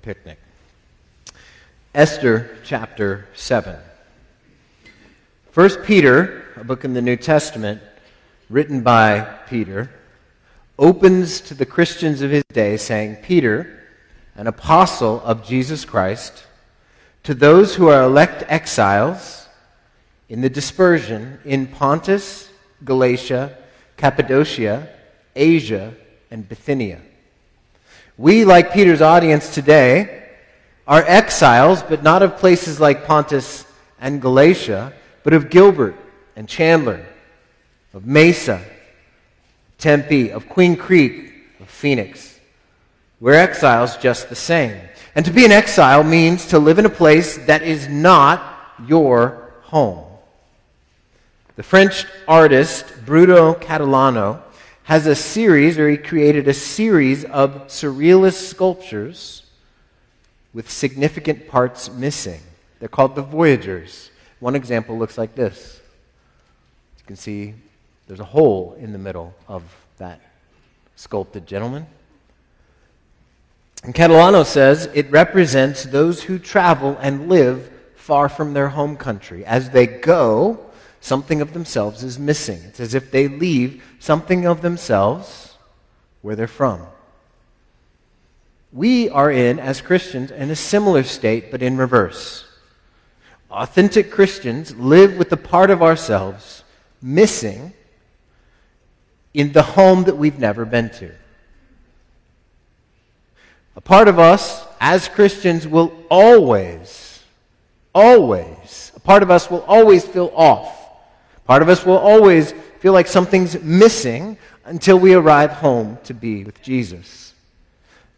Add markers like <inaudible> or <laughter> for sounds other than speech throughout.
the picnic. Esther chapter 7. First Peter, a book in the New Testament written by Peter, opens to the Christians of his day saying, Peter, an apostle of Jesus Christ, to those who are elect exiles in the dispersion in Pontus, Galatia, Cappadocia, Asia, and Bithynia. We, like Peter's audience today, are exiles, but not of places like Pontus and Galatia, but of Gilbert and Chandler, of Mesa, Tempe, of Queen Creek, of Phoenix. We're exiles just the same. And to be an exile means to live in a place that is not your home. The French artist Bruno Catalano has a series, or he created a series of surrealist sculptures with significant parts missing. They're called the Voyagers. One example looks like this. You can see there's a hole in the middle of that sculpted gentleman. And Catalano says it represents those who travel and live far from their home country. As they go, something of themselves is missing. It's as if they leave something of themselves where they're from. We are in, as Christians, in a similar state, but in reverse. Authentic Christians live with the part of ourselves missing in the home that we've never been to. A part of us, as Christians, will always, always, a part of us will always feel off. Part of us will always feel like something's missing until we arrive home to be with Jesus.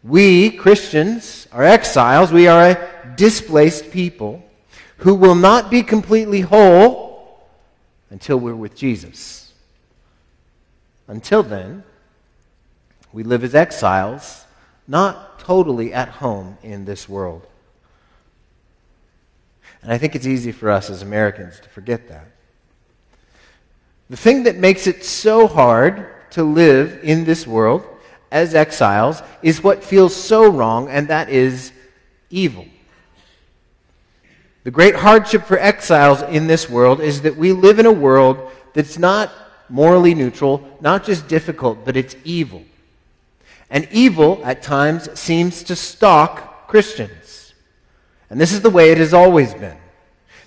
We, Christians, are exiles. We are a displaced people who will not be completely whole until we're with Jesus. Until then, we live as exiles, not totally at home in this world. And I think it's easy for us as Americans to forget that. The thing that makes it so hard to live in this world as exiles is what feels so wrong, and that is evil. The great hardship for exiles in this world is that we live in a world that's not morally neutral, not just difficult, but it's evil. And evil, at times, seems to stalk Christians. And this is the way it has always been.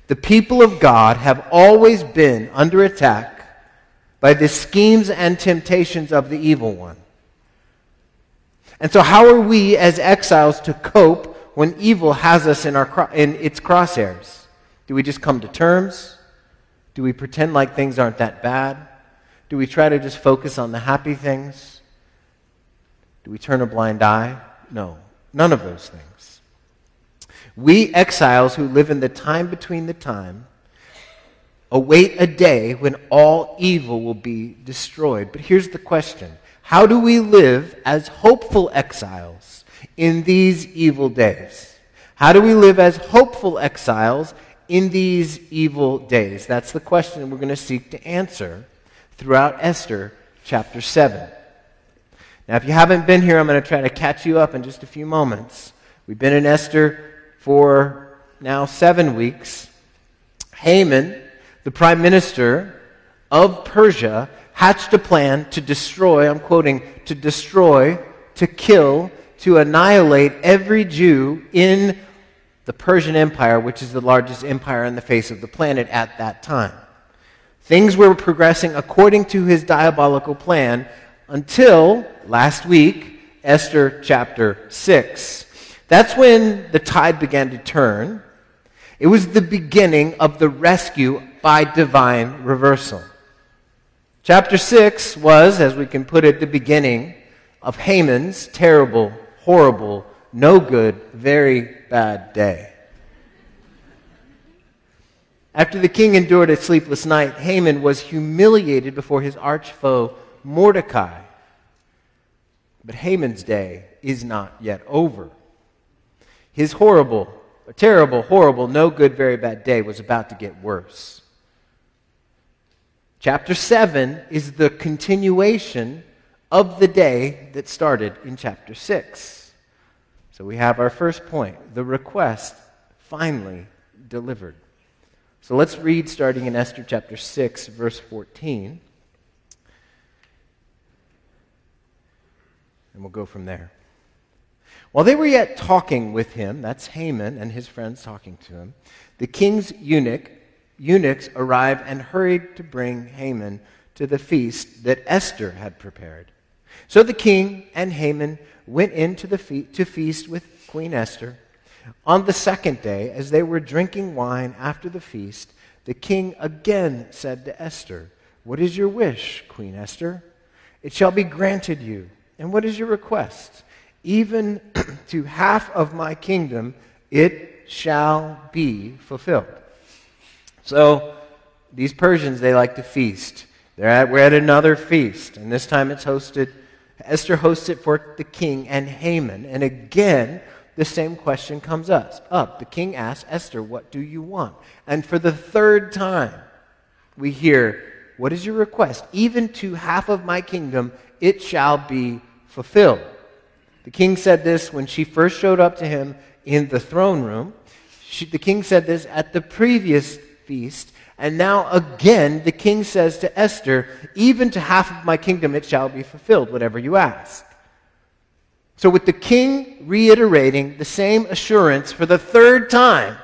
The people of God have always been under attack by the schemes and temptations of the evil one. And so, how are we as exiles to cope when evil has us in, our, in its crosshairs? Do we just come to terms? Do we pretend like things aren't that bad? Do we try to just focus on the happy things? Do we turn a blind eye? No, none of those things. We exiles who live in the time between the time await a day when all evil will be destroyed. But here's the question How do we live as hopeful exiles? in these evil days? How do we live as hopeful exiles in these evil days? That's the question we're going to seek to answer throughout Esther chapter 7. Now, if you haven't been here, I'm going to try to catch you up in just a few moments. We've been in Esther for now seven weeks. Haman, the prime minister of Persia, hatched a plan to destroy, I'm quoting, to destroy, to kill, to annihilate every Jew in the Persian Empire, which is the largest empire on the face of the planet at that time. Things were progressing according to his diabolical plan until last week, Esther chapter 6. That's when the tide began to turn. It was the beginning of the rescue by divine reversal. Chapter 6 was, as we can put it, the beginning of Haman's terrible horrible, no good, very bad day. After the king endured a sleepless night, Haman was humiliated before his arch foe, Mordecai. But Haman's day is not yet over. His horrible, terrible, horrible, no good, very bad day was about to get worse. Chapter 7 is the continuation of the day that started in chapter 6. So we have our first point the request finally delivered. So let's read starting in Esther chapter 6, verse 14. And we'll go from there. While they were yet talking with him, that's Haman and his friends talking to him, the king's eunuch, eunuchs arrived and hurried to bring Haman to the feast that Esther had prepared. So the king and Haman went in to, the fe- to feast with Queen Esther. On the second day, as they were drinking wine after the feast, the king again said to Esther, What is your wish, Queen Esther? It shall be granted you. And what is your request? Even <clears throat> to half of my kingdom it shall be fulfilled. So, these Persians, they like to feast. They're at, we're at another feast, and this time it's hosted, Esther hosts it for the king and Haman. And again, the same question comes up. The king asks Esther, What do you want? And for the third time, we hear, What is your request? Even to half of my kingdom, it shall be fulfilled. The king said this when she first showed up to him in the throne room. She, the king said this at the previous feast. And now again, the king says to Esther, Even to half of my kingdom it shall be fulfilled, whatever you ask. So, with the king reiterating the same assurance for the third time,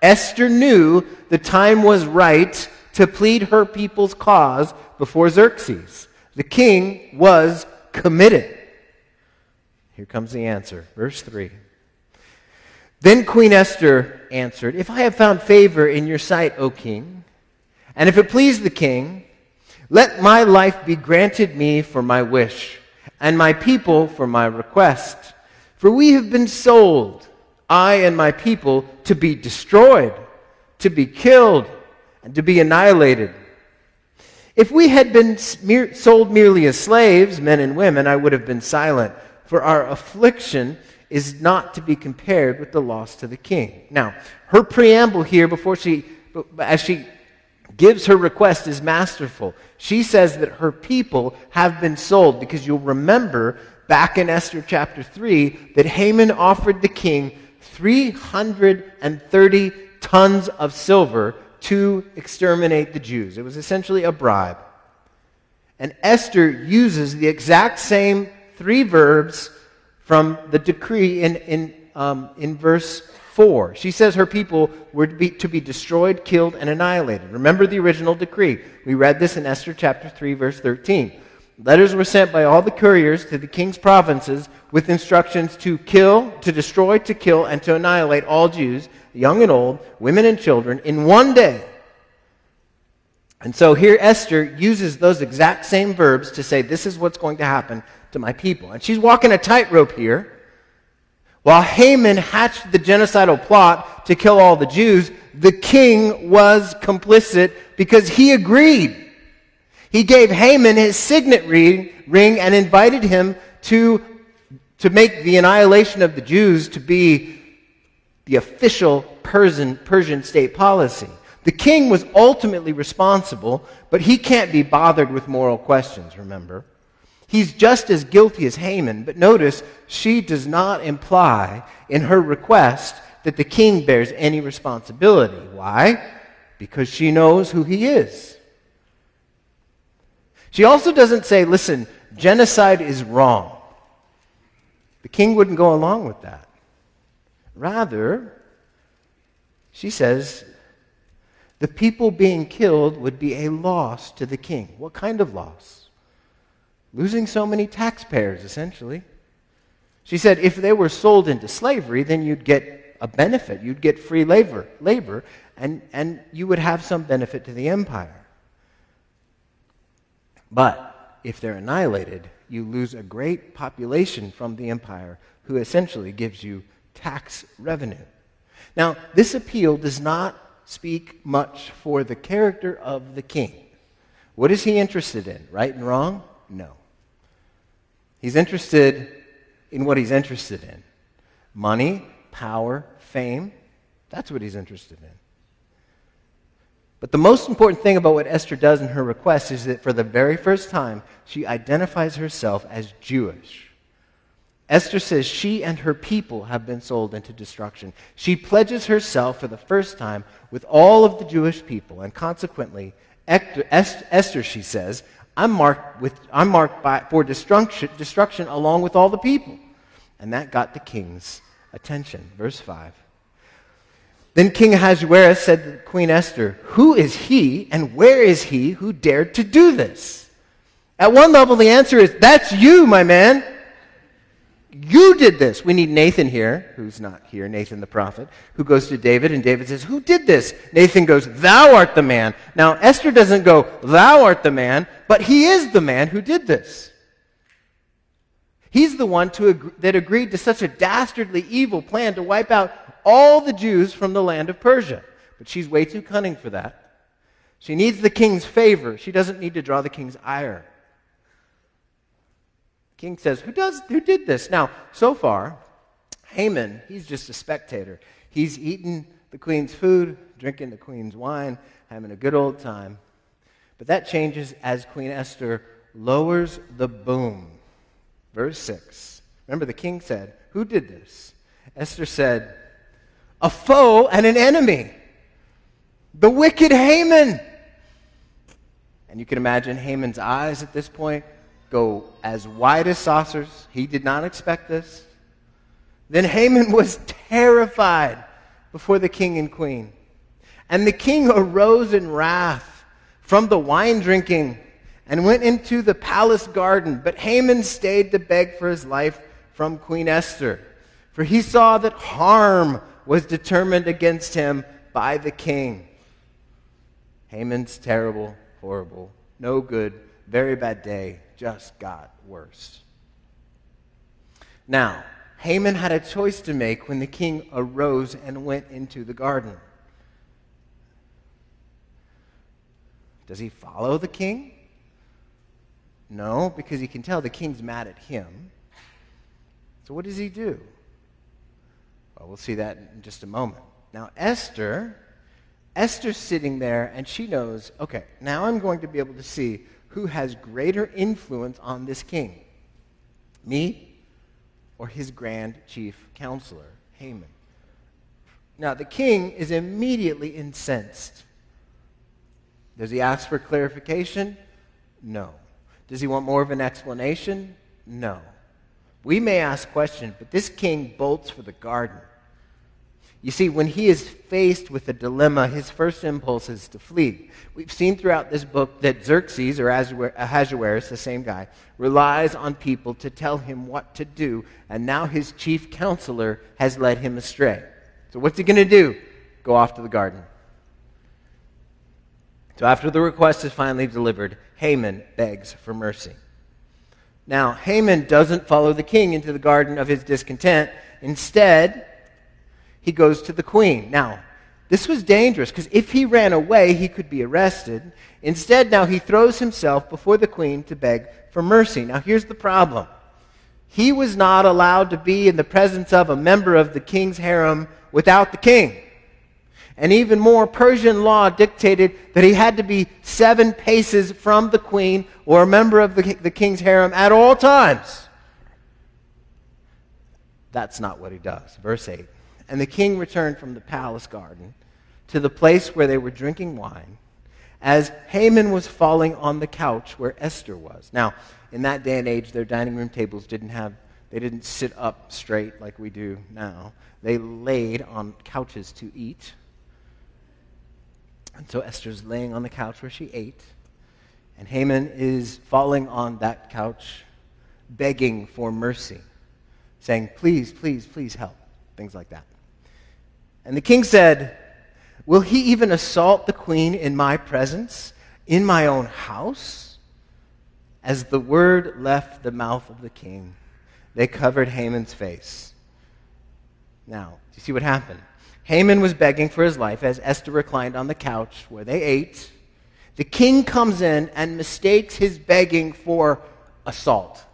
Esther knew the time was right to plead her people's cause before Xerxes. The king was committed. Here comes the answer. Verse 3. Then Queen Esther answered, If I have found favor in your sight, O king, and if it please the king, let my life be granted me for my wish, and my people for my request. For we have been sold, I and my people, to be destroyed, to be killed, and to be annihilated. If we had been sold merely as slaves, men and women, I would have been silent, for our affliction is not to be compared with the loss to the king. Now, her preamble here before she, as she gives her request, is masterful. She says that her people have been sold because you'll remember back in Esther chapter 3 that Haman offered the king 330 tons of silver to exterminate the Jews. It was essentially a bribe. And Esther uses the exact same three verbs from the decree in, in, um, in verse 4. She says her people were to be, to be destroyed, killed, and annihilated. Remember the original decree. We read this in Esther chapter 3, verse 13. Letters were sent by all the couriers to the king's provinces with instructions to kill, to destroy, to kill, and to annihilate all Jews, young and old, women and children, in one day. And so here Esther uses those exact same verbs to say, This is what's going to happen to my people. And she's walking a tightrope here. While Haman hatched the genocidal plot to kill all the Jews, the king was complicit because he agreed. He gave Haman his signet ring and invited him to, to make the annihilation of the Jews to be the official Persian, Persian state policy. The king was ultimately responsible, but he can't be bothered with moral questions, remember? He's just as guilty as Haman, but notice she does not imply in her request that the king bears any responsibility. Why? Because she knows who he is. She also doesn't say, listen, genocide is wrong. The king wouldn't go along with that. Rather, she says, the people being killed would be a loss to the king. What kind of loss? Losing so many taxpayers, essentially. She said if they were sold into slavery, then you'd get a benefit. You'd get free labor, labor and, and you would have some benefit to the empire. But if they're annihilated, you lose a great population from the empire who essentially gives you tax revenue. Now, this appeal does not speak much for the character of the king. What is he interested in? Right and wrong? No. He's interested in what he's interested in money, power, fame. That's what he's interested in. But the most important thing about what Esther does in her request is that for the very first time, she identifies herself as Jewish. Esther says she and her people have been sold into destruction. She pledges herself for the first time with all of the Jewish people, and consequently, Esther, she says, I'm marked, with, I'm marked by, for destruction, destruction along with all the people. And that got the king's attention. Verse 5. Then King Ahasuerus said to Queen Esther, Who is he and where is he who dared to do this? At one level, the answer is, That's you, my man. You did this. We need Nathan here, who's not here, Nathan the prophet, who goes to David, and David says, Who did this? Nathan goes, Thou art the man. Now, Esther doesn't go, Thou art the man, but he is the man who did this. He's the one to, that agreed to such a dastardly evil plan to wipe out all the Jews from the land of Persia. But she's way too cunning for that. She needs the king's favor. She doesn't need to draw the king's ire. King says, Who does who did this? Now, so far, Haman, he's just a spectator. He's eating the queen's food, drinking the queen's wine, having a good old time. But that changes as Queen Esther lowers the boom. Verse 6. Remember, the king said, Who did this? Esther said, A foe and an enemy. The wicked Haman. And you can imagine Haman's eyes at this point go as wide as saucers. He did not expect this. Then Haman <laughs> was terrified before the king and queen. And the king arose in wrath from the wine drinking and went into the palace garden. But Haman stayed to beg for his life from Queen Esther, for he saw that harm was determined against him by the king. Haman's terrible, horrible, no good, very bad day just got worse. Now, Haman had a choice to make when the king arose and went into the garden. Does he follow the king? No, because he can tell the king's mad at him. So, what does he do? Well, we'll see that in just a moment. Now, Esther, Esther's sitting there and she knows, okay, now I'm going to be able to see who has greater influence on this king? Me or his grand chief counselor, Haman? Now, the king is immediately incensed. Does he ask for clarification? No. Does he want more of an explanation? No. We may ask questions, but this king bolts for the garden. You see, when he is faced with a dilemma, his first impulse is to flee. We've seen throughout this book that Xerxes, or Ahasuerus, the same guy, relies on people to tell him what to do, and now his chief counselor has led him astray. So, what's he going to do? Go off to the garden. So, after the request is finally delivered, Haman begs for mercy. Now, Haman doesn't follow the king into the garden of his discontent. Instead, he goes to the queen. Now, this was dangerous because if he ran away, he could be arrested. Instead, now he throws himself before the queen to beg for mercy. Now, here's the problem he was not allowed to be in the presence of a member of the king's harem without the king. And even more, Persian law dictated that he had to be seven paces from the queen or a member of the, the king's harem at all times. That's not what he does. Verse 8. And the king returned from the palace garden to the place where they were drinking wine as Haman was falling on the couch where Esther was. Now, in that day and age, their dining room tables didn't have, they didn't sit up straight like we do now. They laid on couches to eat. And so Esther's laying on the couch where she ate. And Haman is falling on that couch, begging for mercy, saying, Please, please, please help. Things like that. And the king said, Will he even assault the queen in my presence, in my own house? As the word left the mouth of the king, they covered Haman's face. Now, do you see what happened? Haman was begging for his life as Esther reclined on the couch where they ate. The king comes in and mistakes his begging for assault.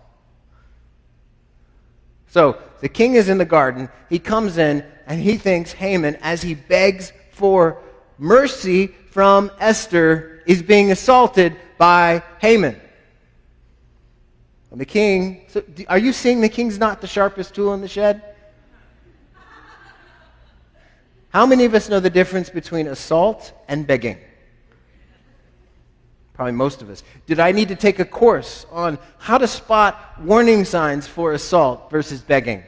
So the king is in the garden. He comes in and he thinks Haman, as he begs for mercy from Esther, is being assaulted by Haman. And the king, so are you seeing the king's not the sharpest tool in the shed? How many of us know the difference between assault and begging? Probably most of us. Did I need to take a course on how to spot warning signs for assault versus begging?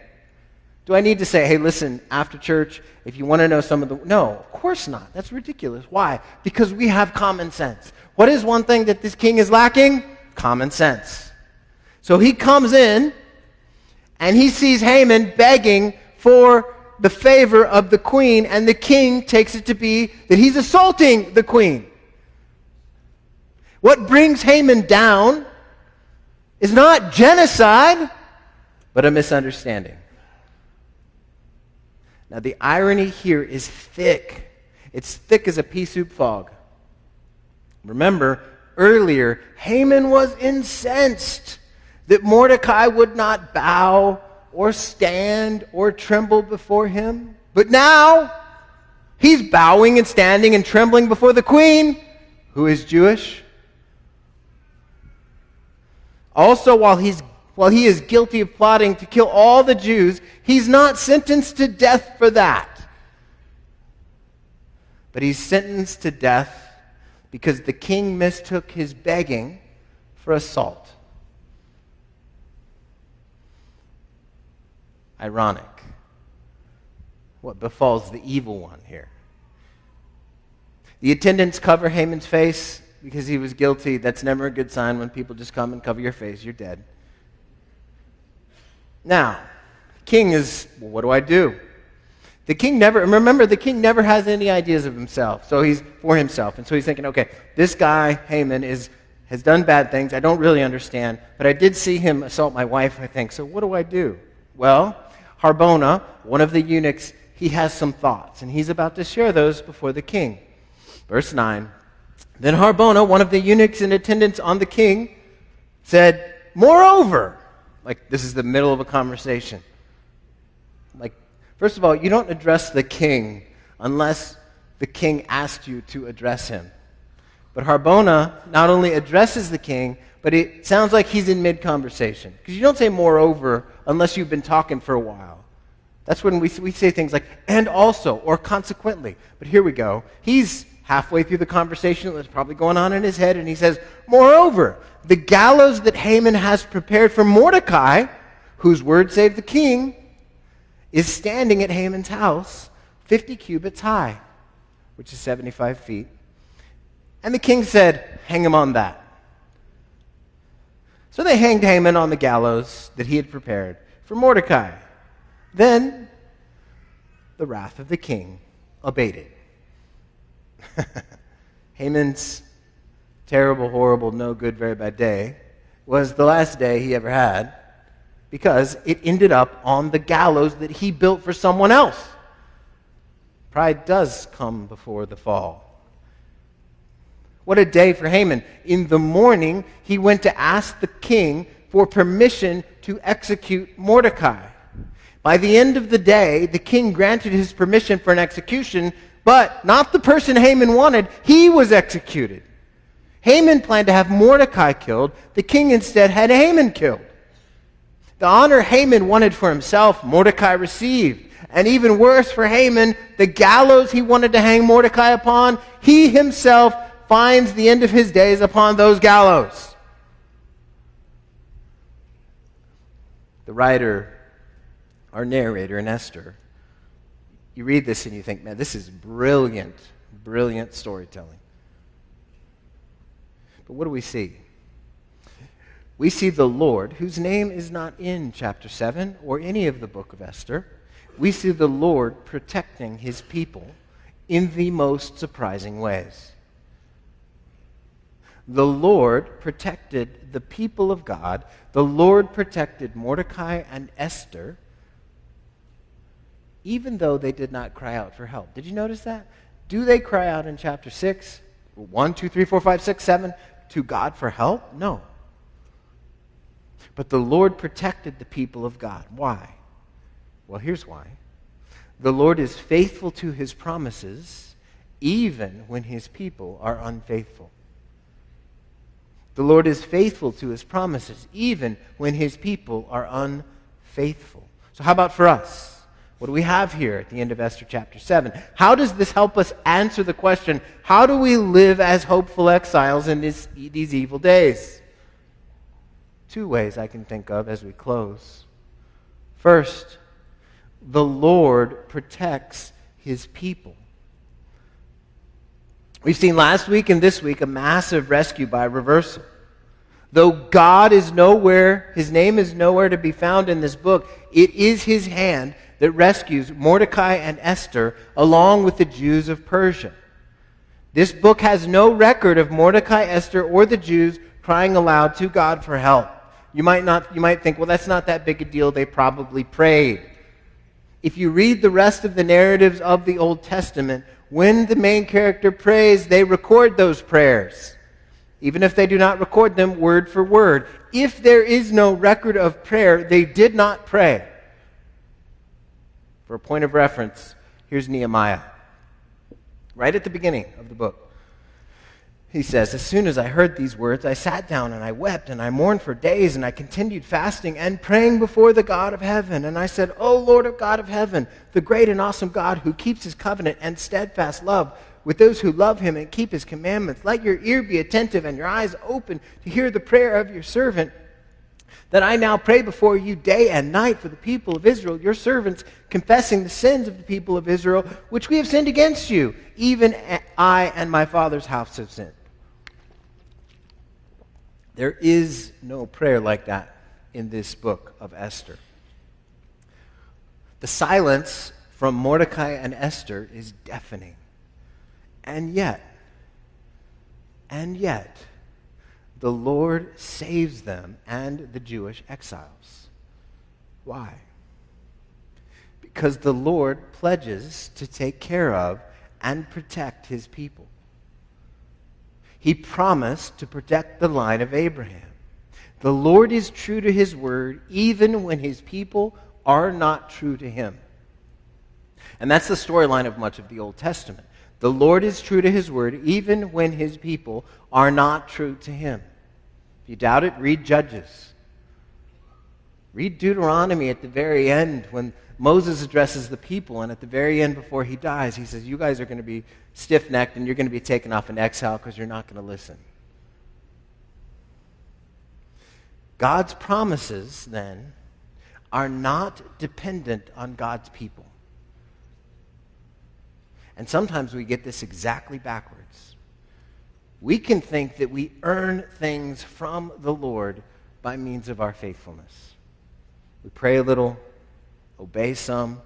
Do I need to say, hey, listen, after church, if you want to know some of the. No, of course not. That's ridiculous. Why? Because we have common sense. What is one thing that this king is lacking? Common sense. So he comes in and he sees Haman begging for the favor of the queen, and the king takes it to be that he's assaulting the queen. What brings Haman down is not genocide, but a misunderstanding. Now, the irony here is thick. It's thick as a pea soup fog. Remember, earlier, Haman was incensed that Mordecai would not bow or stand or tremble before him. But now, he's bowing and standing and trembling before the queen, who is Jewish. Also, while he's while he is guilty of plotting to kill all the Jews, he's not sentenced to death for that. But he's sentenced to death because the king mistook his begging for assault. Ironic. What befalls the evil one here? The attendants cover Haman's face because he was guilty. That's never a good sign when people just come and cover your face. You're dead. Now, king is, well, what do I do? The king never, remember, the king never has any ideas of himself. So he's for himself. And so he's thinking, okay, this guy, Haman, is, has done bad things. I don't really understand. But I did see him assault my wife, I think. So what do I do? Well, Harbona, one of the eunuchs, he has some thoughts. And he's about to share those before the king. Verse 9. Then Harbona, one of the eunuchs in attendance on the king, said, Moreover, like this is the middle of a conversation. Like, first of all, you don't address the king unless the king asked you to address him. But Harbona not only addresses the king, but it sounds like he's in mid conversation. Because you don't say moreover unless you've been talking for a while. That's when we, we say things like, and also, or consequently. But here we go. He's halfway through the conversation that's probably going on in his head, and he says, Moreover, the gallows that Haman has prepared for Mordecai, whose word saved the king, is standing at Haman's house, 50 cubits high, which is 75 feet. And the king said, Hang him on that. So they hanged Haman on the gallows that he had prepared for Mordecai. Then the wrath of the king abated. <laughs> Haman's terrible, horrible, no good, very bad day was the last day he ever had because it ended up on the gallows that he built for someone else. Pride does come before the fall. What a day for Haman. In the morning, he went to ask the king for permission to execute Mordecai. By the end of the day, the king granted his permission for an execution but not the person Haman wanted. He was executed. Haman planned to have Mordecai killed. The king instead had Haman killed. The honor Haman wanted for himself, Mordecai received. And even worse for Haman, the gallows he wanted to hang Mordecai upon, he himself finds the end of his days upon those gallows. The writer, our narrator in Esther, you read this and you think, man, this is brilliant, brilliant storytelling. But what do we see? We see the Lord, whose name is not in chapter 7 or any of the book of Esther. We see the Lord protecting his people in the most surprising ways. The Lord protected the people of God. The Lord protected Mordecai and Esther even though they did not cry out for help. Did you notice that? Do they cry out in chapter 6, 1, 2, 3, 4, 5, 6, 7, to God for help? No. But the Lord protected the people of God. Why? Well, here's why. The Lord is faithful to his promises even when his people are unfaithful. The Lord is faithful to his promises, even when his people are unfaithful. So, how about for us? What do we have here at the end of Esther chapter 7? How does this help us answer the question how do we live as hopeful exiles in this, these evil days? Two ways I can think of as we close. First, the Lord protects his people. We've seen last week and this week a massive rescue by reversal. Though God is nowhere, his name is nowhere to be found in this book, it is his hand that rescues Mordecai and Esther along with the Jews of Persia. This book has no record of Mordecai, Esther, or the Jews crying aloud to God for help. You might, not, you might think, well, that's not that big a deal. They probably prayed. If you read the rest of the narratives of the Old Testament, when the main character prays, they record those prayers, even if they do not record them word for word. If there is no record of prayer, they did not pray. For a point of reference, here's Nehemiah. Right at the beginning of the book, he says, As soon as I heard these words, I sat down and I wept and I mourned for days and I continued fasting and praying before the God of heaven. And I said, O Lord of God of heaven, the great and awesome God who keeps his covenant and steadfast love with those who love him and keep his commandments, let your ear be attentive and your eyes open to hear the prayer of your servant that I now pray before you day and night for the people of Israel, your servants, confessing the sins of the people of Israel, which we have sinned against you. Even I and my father's house have sinned. There is no prayer like that in this book of Esther. The silence from Mordecai and Esther is deafening. And yet, and yet, the Lord saves them and the Jewish exiles. Why? Because the Lord pledges to take care of and protect his people. He promised to protect the line of Abraham. The Lord is true to his word even when his people are not true to him. And that's the storyline of much of the Old Testament. The Lord is true to his word even when his people are not true to him. If you doubt it, read Judges. Read Deuteronomy at the very end when Moses addresses the people, and at the very end before he dies, he says, You guys are going to be stiff necked and you're going to be taken off in exile because you're not going to listen. God's promises, then, are not dependent on God's people. And sometimes we get this exactly backwards. We can think that we earn things from the Lord by means of our faithfulness. We pray a little, obey some,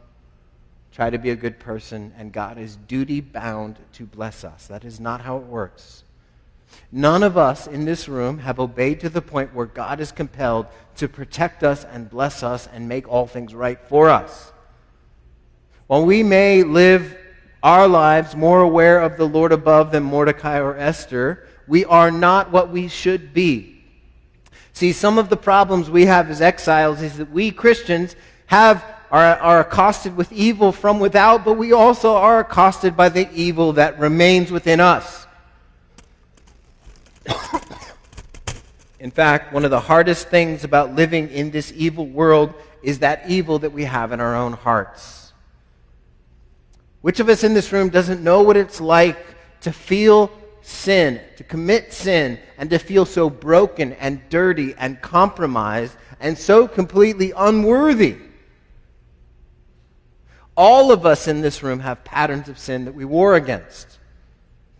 try to be a good person, and God is duty bound to bless us. That is not how it works. None of us in this room have obeyed to the point where God is compelled to protect us and bless us and make all things right for us. While we may live our lives more aware of the Lord above than Mordecai or Esther, we are not what we should be. See, some of the problems we have as exiles is that we Christians have are, are accosted with evil from without, but we also are accosted by the evil that remains within us. in fact, one of the hardest things about living in this evil world is that evil that we have in our own hearts. Which of us in this room doesn't know what it's like to feel sin, to commit sin, and to feel so broken and dirty and compromised and so completely unworthy? All of us in this room have patterns of sin that we war against.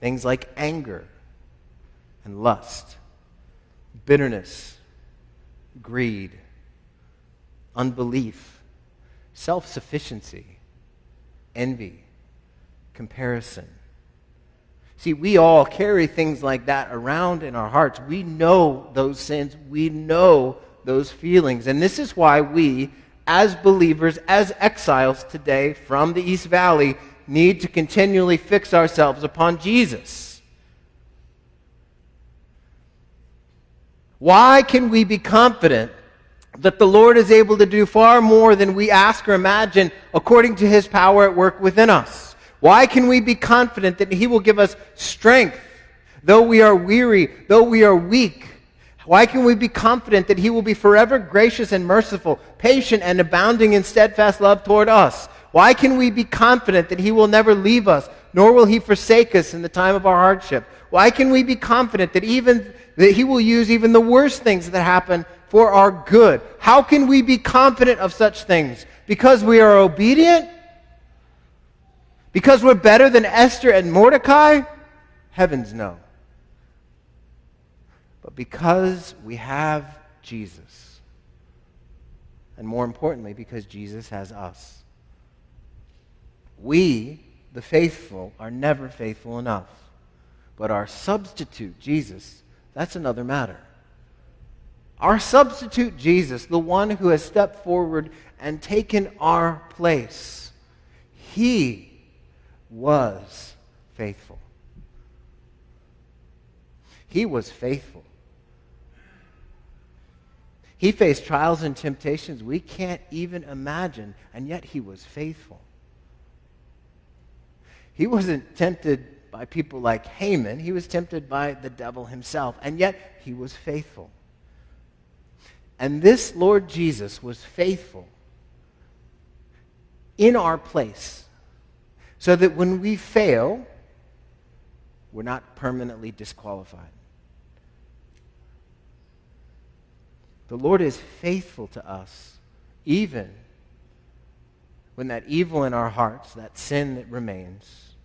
Things like anger and lust, bitterness, greed, unbelief, self sufficiency, envy, comparison. See, we all carry things like that around in our hearts. We know those sins, we know those feelings. And this is why we, as believers, as exiles today from the East Valley, need to continually fix ourselves upon Jesus. Why can we be confident that the Lord is able to do far more than we ask or imagine according to his power at work within us? Why can we be confident that He will give us strength, though we are weary, though we are weak, Why can we be confident that He will be forever gracious and merciful, patient and abounding in steadfast love toward us? Why can we be confident that He will never leave us, nor will He forsake us in the time of our hardship? Why can we be confident that even that He will use even the worst things that happen for our good? How can we be confident of such things? Because we are obedient? Because we're better than Esther and Mordecai? Heavens no. But because we have Jesus. And more importantly, because Jesus has us. We, the faithful, are never faithful enough. But our substitute, Jesus, that's another matter. Our substitute, Jesus, the one who has stepped forward and taken our place, he was faithful. He was faithful. He faced trials and temptations we can't even imagine, and yet he was faithful. He wasn't tempted by people like Haman, he was tempted by the devil himself, and yet he was faithful. And this Lord Jesus was faithful in our place so that when we fail, we're not permanently disqualified. The Lord is faithful to us, even when that evil in our hearts, that sin that remains,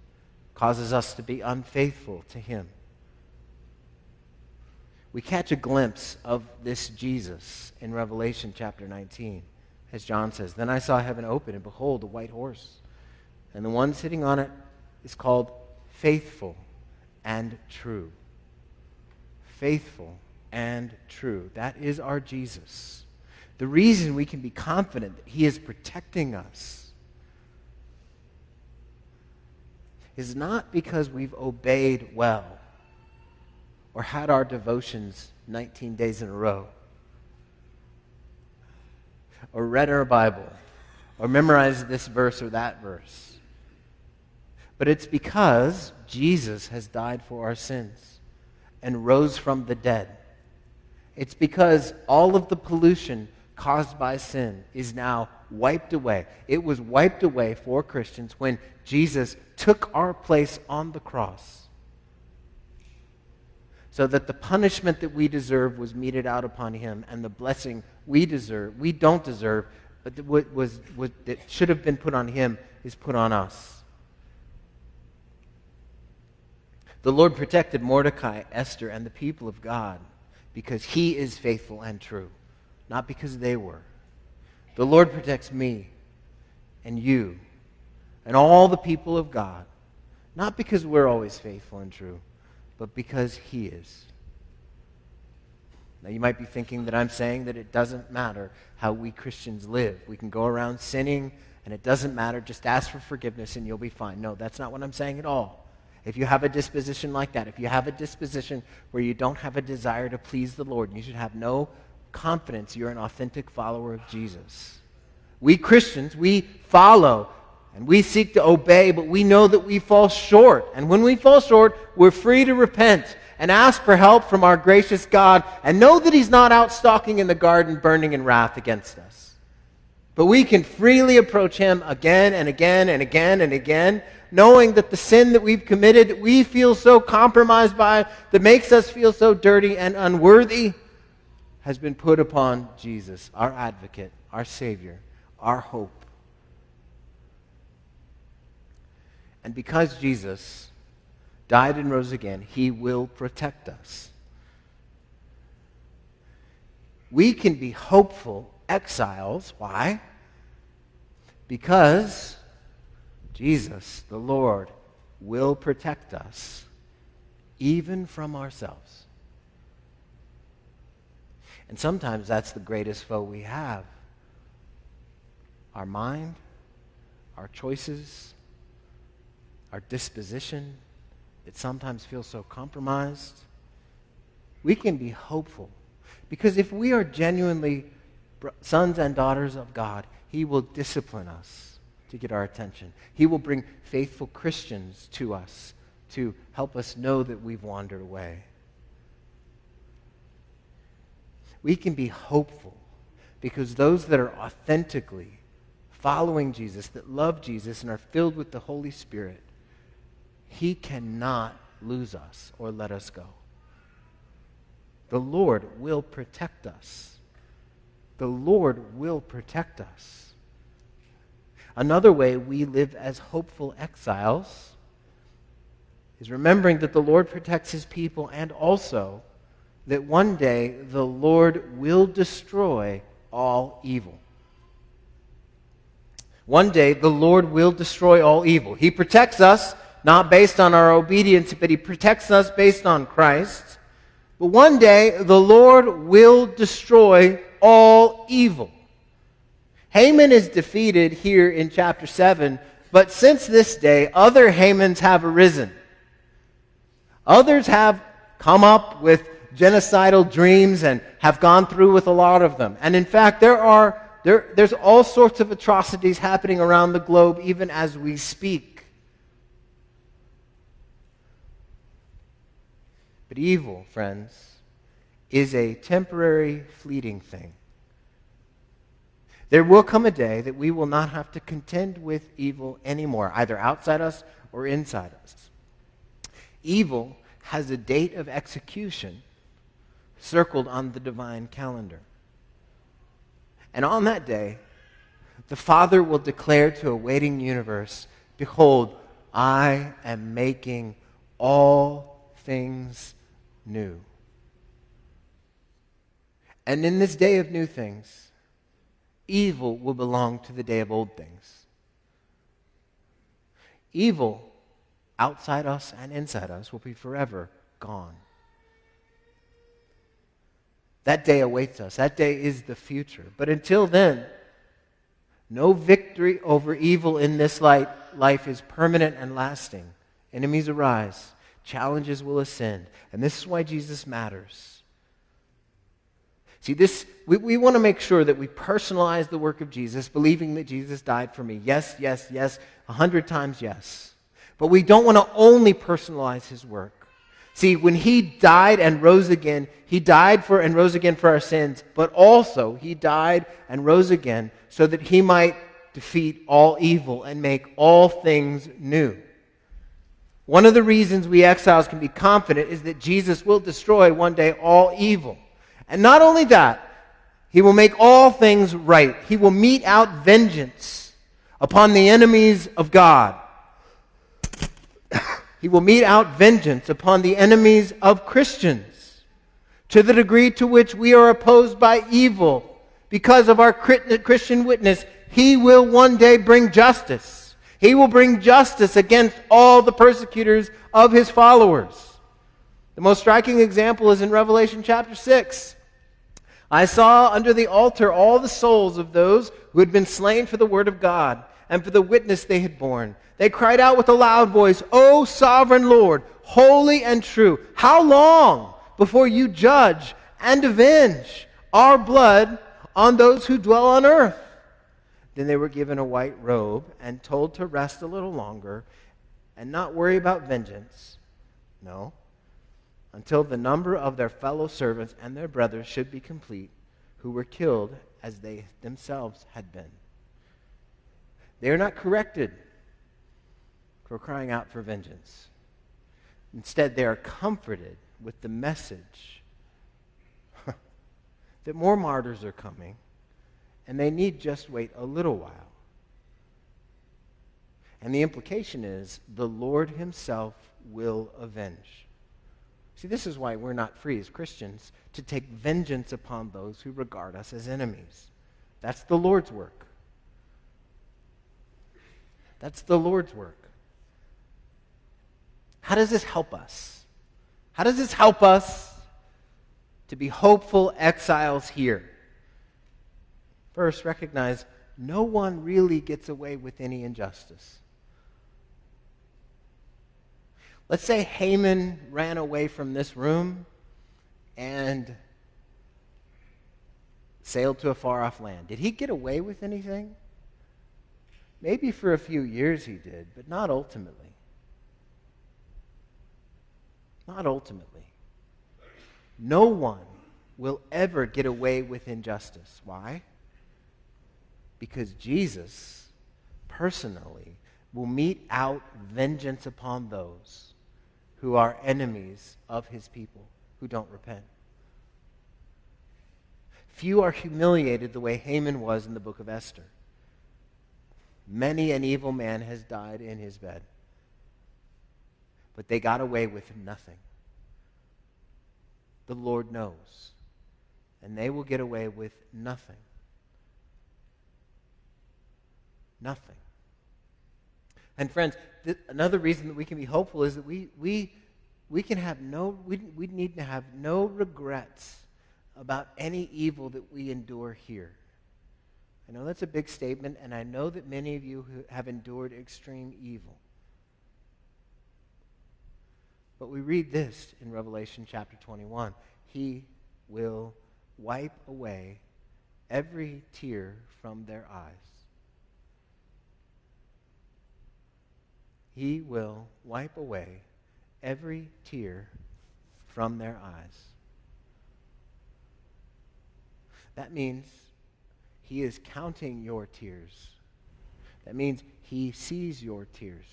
causes us to be unfaithful to Him. We catch a glimpse of this Jesus in Revelation chapter 19, as John says Then I saw heaven open, and behold, a white horse. And the one sitting on it is called Faithful and True. Faithful and true. That is our Jesus. The reason we can be confident that He is protecting us is not because we've obeyed well or had our devotions 19 days in a row or read our Bible or memorized this verse or that verse. But it's because Jesus has died for our sins and rose from the dead. It's because all of the pollution caused by sin is now wiped away. It was wiped away for Christians when Jesus took our place on the cross so that the punishment that we deserve was meted out upon him and the blessing we deserve we don't deserve but that what was that should have been put on him is put on us the lord protected mordecai esther and the people of god because he is faithful and true not because they were the lord protects me and you and all the people of God, not because we're always faithful and true, but because He is. Now, you might be thinking that I'm saying that it doesn't matter how we Christians live. We can go around sinning, and it doesn't matter. Just ask for forgiveness, and you'll be fine. No, that's not what I'm saying at all. If you have a disposition like that, if you have a disposition where you don't have a desire to please the Lord, you should have no confidence you're an authentic follower of Jesus. We Christians, we follow and we seek to obey, but we know that we fall short. And when we fall short, we're free to repent and ask for help from our gracious God and know that He's not out stalking in the garden burning in wrath against us. But we can freely approach Him again and again and again and again, knowing that the sin that we've committed, that we feel so compromised by, that makes us feel so dirty and unworthy, has been put upon Jesus, our advocate, our Savior, our hope. And because Jesus died and rose again, he will protect us. We can be hopeful exiles. Why? Because Jesus, the Lord, will protect us even from ourselves. And sometimes that's the greatest foe we have our mind, our choices, our disposition that sometimes feels so compromised, we can be hopeful. Because if we are genuinely sons and daughters of God, He will discipline us to get our attention. He will bring faithful Christians to us to help us know that we've wandered away. we can be hopeful because those that are authentically following Jesus, that love Jesus, and are filled with the Holy Spirit, He cannot lose us or let us go. The Lord will protect us. The Lord will protect us. Another way we live as hopeful exiles is remembering that the Lord protects his people and also that one day the Lord will destroy all evil. One day the Lord will destroy all evil. He protects us not based on our obedience, but he protects us based on Christ. But one day the Lord will destroy all evil. Haman is defeated here in chapter 7, but since this day, other Hamans have arisen. Others have come up with genocidal dreams and have gone through with a lot of them. And in fact, there are, there, there's all sorts of atrocities happening around the globe even as we speak. But evil, friends, is a temporary, fleeting thing. There will come a day that we will not have to contend with evil anymore, either outside us or inside us. Evil has a date of execution circled on the divine calendar. And on that day, the Father will declare to a waiting universe Behold, I am making all things new. And in this day of new things, evil will belong to the day of old things. Evil outside us and inside us will be forever gone. That day awaits us. That day is the future. But until then, no victory over evil in this light, life is permanent and lasting. Enemies arise, challenges will ascend. And this is why Jesus matters. See, this, we, we want to make sure that we personalize the work of Jesus, believing that Jesus died for me. Yes, yes, yes, a hundred times yes. But we don't want to only personalize his work. See, when he died and rose again, he died for and rose again for our sins, but also he died and rose again so that he might defeat all evil and make all things new. One of the reasons we exiles can be confident is that Jesus will destroy one day all evil. And not only that, he will make all things right. He will mete out vengeance upon the enemies of God. <coughs> He will mete out vengeance upon the enemies of Christians to the degree to which we are opposed by evil because of our Christian witness. He will one day bring justice. He will bring justice against all the persecutors of his followers. The most striking example is in Revelation chapter 6. I saw under the altar all the souls of those who had been slain for the word of God and for the witness they had borne. They cried out with a loud voice, O sovereign Lord, holy and true, how long before you judge and avenge our blood on those who dwell on earth? Then they were given a white robe and told to rest a little longer and not worry about vengeance. No, until the number of their fellow servants and their brothers should be complete, who were killed as they themselves had been. They are not corrected for crying out for vengeance. Instead, they are comforted with the message <laughs> that more martyrs are coming, and they need just wait a little while. And the implication is the Lord Himself will avenge. See, this is why we're not free as Christians to take vengeance upon those who regard us as enemies. That's the Lord's work. That's the Lord's work. How does this help us? How does this help us to be hopeful exiles here? First, recognize no one really gets away with any injustice. Let's say Haman ran away from this room and sailed to a far off land. Did he get away with anything? Maybe for a few years he did, but not ultimately. Not ultimately. No one will ever get away with injustice. Why? Because Jesus personally will mete out vengeance upon those who are enemies of his people who don't repent. Few are humiliated the way Haman was in the book of Esther. Many an evil man has died in his bed. But they got away with nothing. The Lord knows. And they will get away with nothing. Nothing. And friends, th- another reason that we can be hopeful is that we, we, we can have no, we, we need to have no regrets about any evil that we endure here. I know that's a big statement, and I know that many of you have endured extreme evil. But we read this in Revelation chapter 21 He will wipe away every tear from their eyes. He will wipe away every tear from their eyes. That means he is counting your tears. That means he sees your tears.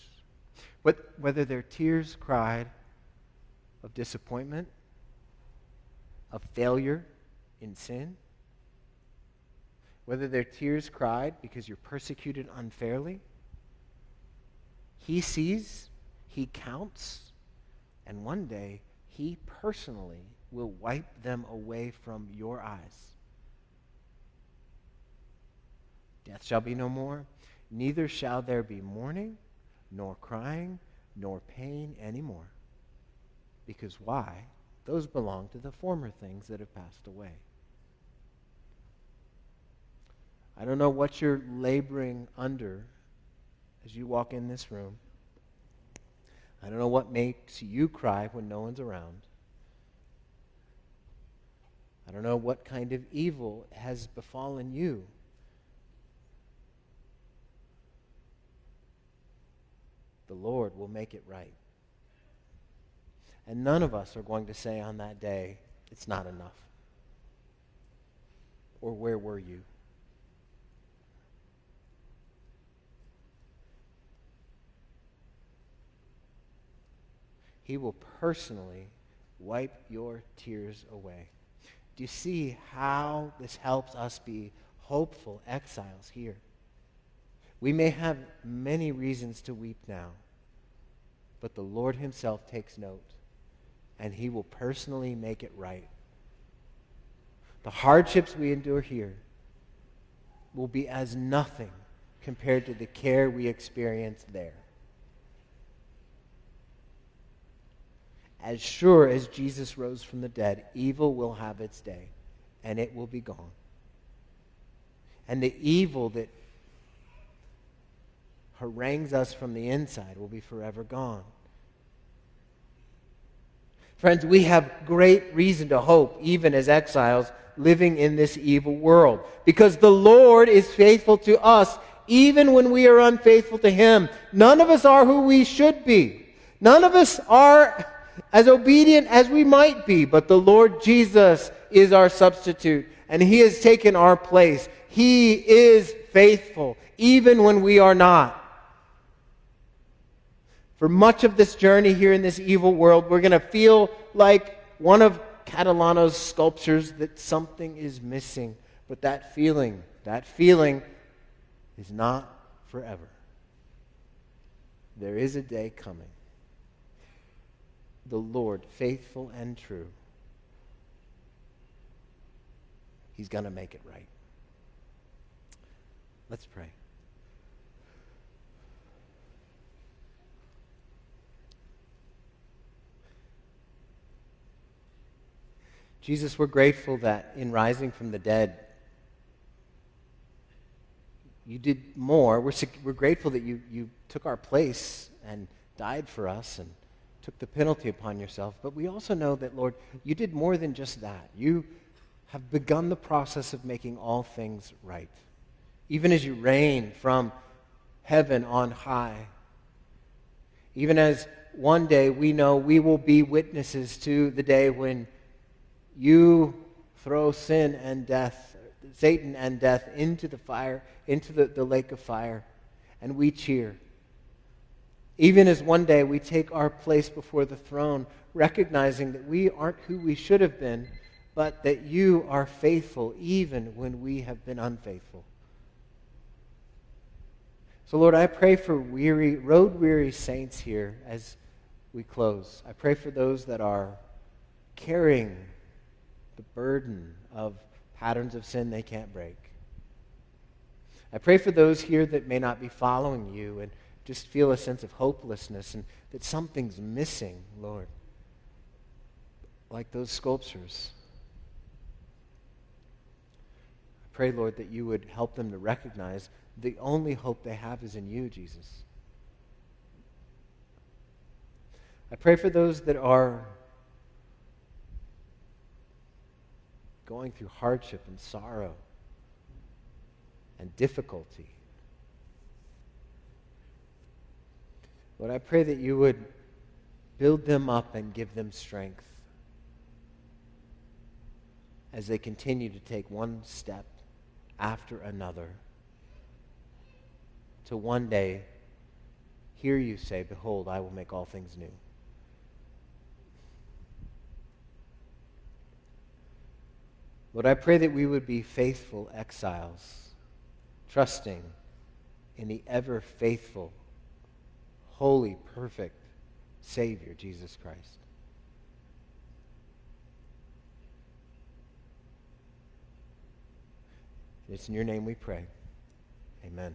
Whether they're tears cried of disappointment, of failure in sin, whether they're tears cried because you're persecuted unfairly, he sees, he counts, and one day he personally will wipe them away from your eyes. Death shall be no more, neither shall there be mourning, nor crying, nor pain anymore. Because why? Those belong to the former things that have passed away. I don't know what you're laboring under as you walk in this room. I don't know what makes you cry when no one's around. I don't know what kind of evil has befallen you. The Lord will make it right. And none of us are going to say on that day, it's not enough. Or where were you? He will personally wipe your tears away. Do you see how this helps us be hopeful exiles here? We may have many reasons to weep now, but the Lord Himself takes note and he will personally make it right. The hardships we endure here will be as nothing compared to the care we experience there. As sure as Jesus rose from the dead, evil will have its day, and it will be gone. And the evil that harangues us from the inside will be forever gone. Friends, we have great reason to hope, even as exiles living in this evil world, because the Lord is faithful to us even when we are unfaithful to Him. None of us are who we should be. None of us are as obedient as we might be, but the Lord Jesus is our substitute, and He has taken our place. He is faithful, even when we are not. For much of this journey here in this evil world, we're going to feel like one of Catalano's sculptures that something is missing. But that feeling, that feeling is not forever. There is a day coming. The Lord, faithful and true, He's going to make it right. Let's pray. Jesus, we're grateful that in rising from the dead, you did more. We're, we're grateful that you, you took our place and died for us and took the penalty upon yourself. But we also know that, Lord, you did more than just that. You have begun the process of making all things right. Even as you reign from heaven on high. Even as one day we know we will be witnesses to the day when you throw sin and death, Satan and death into the fire, into the, the lake of fire, and we cheer. Even as one day we take our place before the throne, recognizing that we aren't who we should have been, but that you are faithful even when we have been unfaithful. So, Lord, I pray for weary, road weary saints here as we close. I pray for those that are carrying the burden of patterns of sin they can't break. I pray for those here that may not be following you and just feel a sense of hopelessness and that something's missing, Lord. Like those sculptures. I pray, Lord, that you would help them to recognize the only hope they have is in you, Jesus. I pray for those that are going through hardship and sorrow and difficulty. Lord, I pray that you would build them up and give them strength as they continue to take one step after another to one day hear you say, Behold, I will make all things new. Lord, I pray that we would be faithful exiles, trusting in the ever faithful, holy, perfect Savior, Jesus Christ. It's in your name we pray. Amen.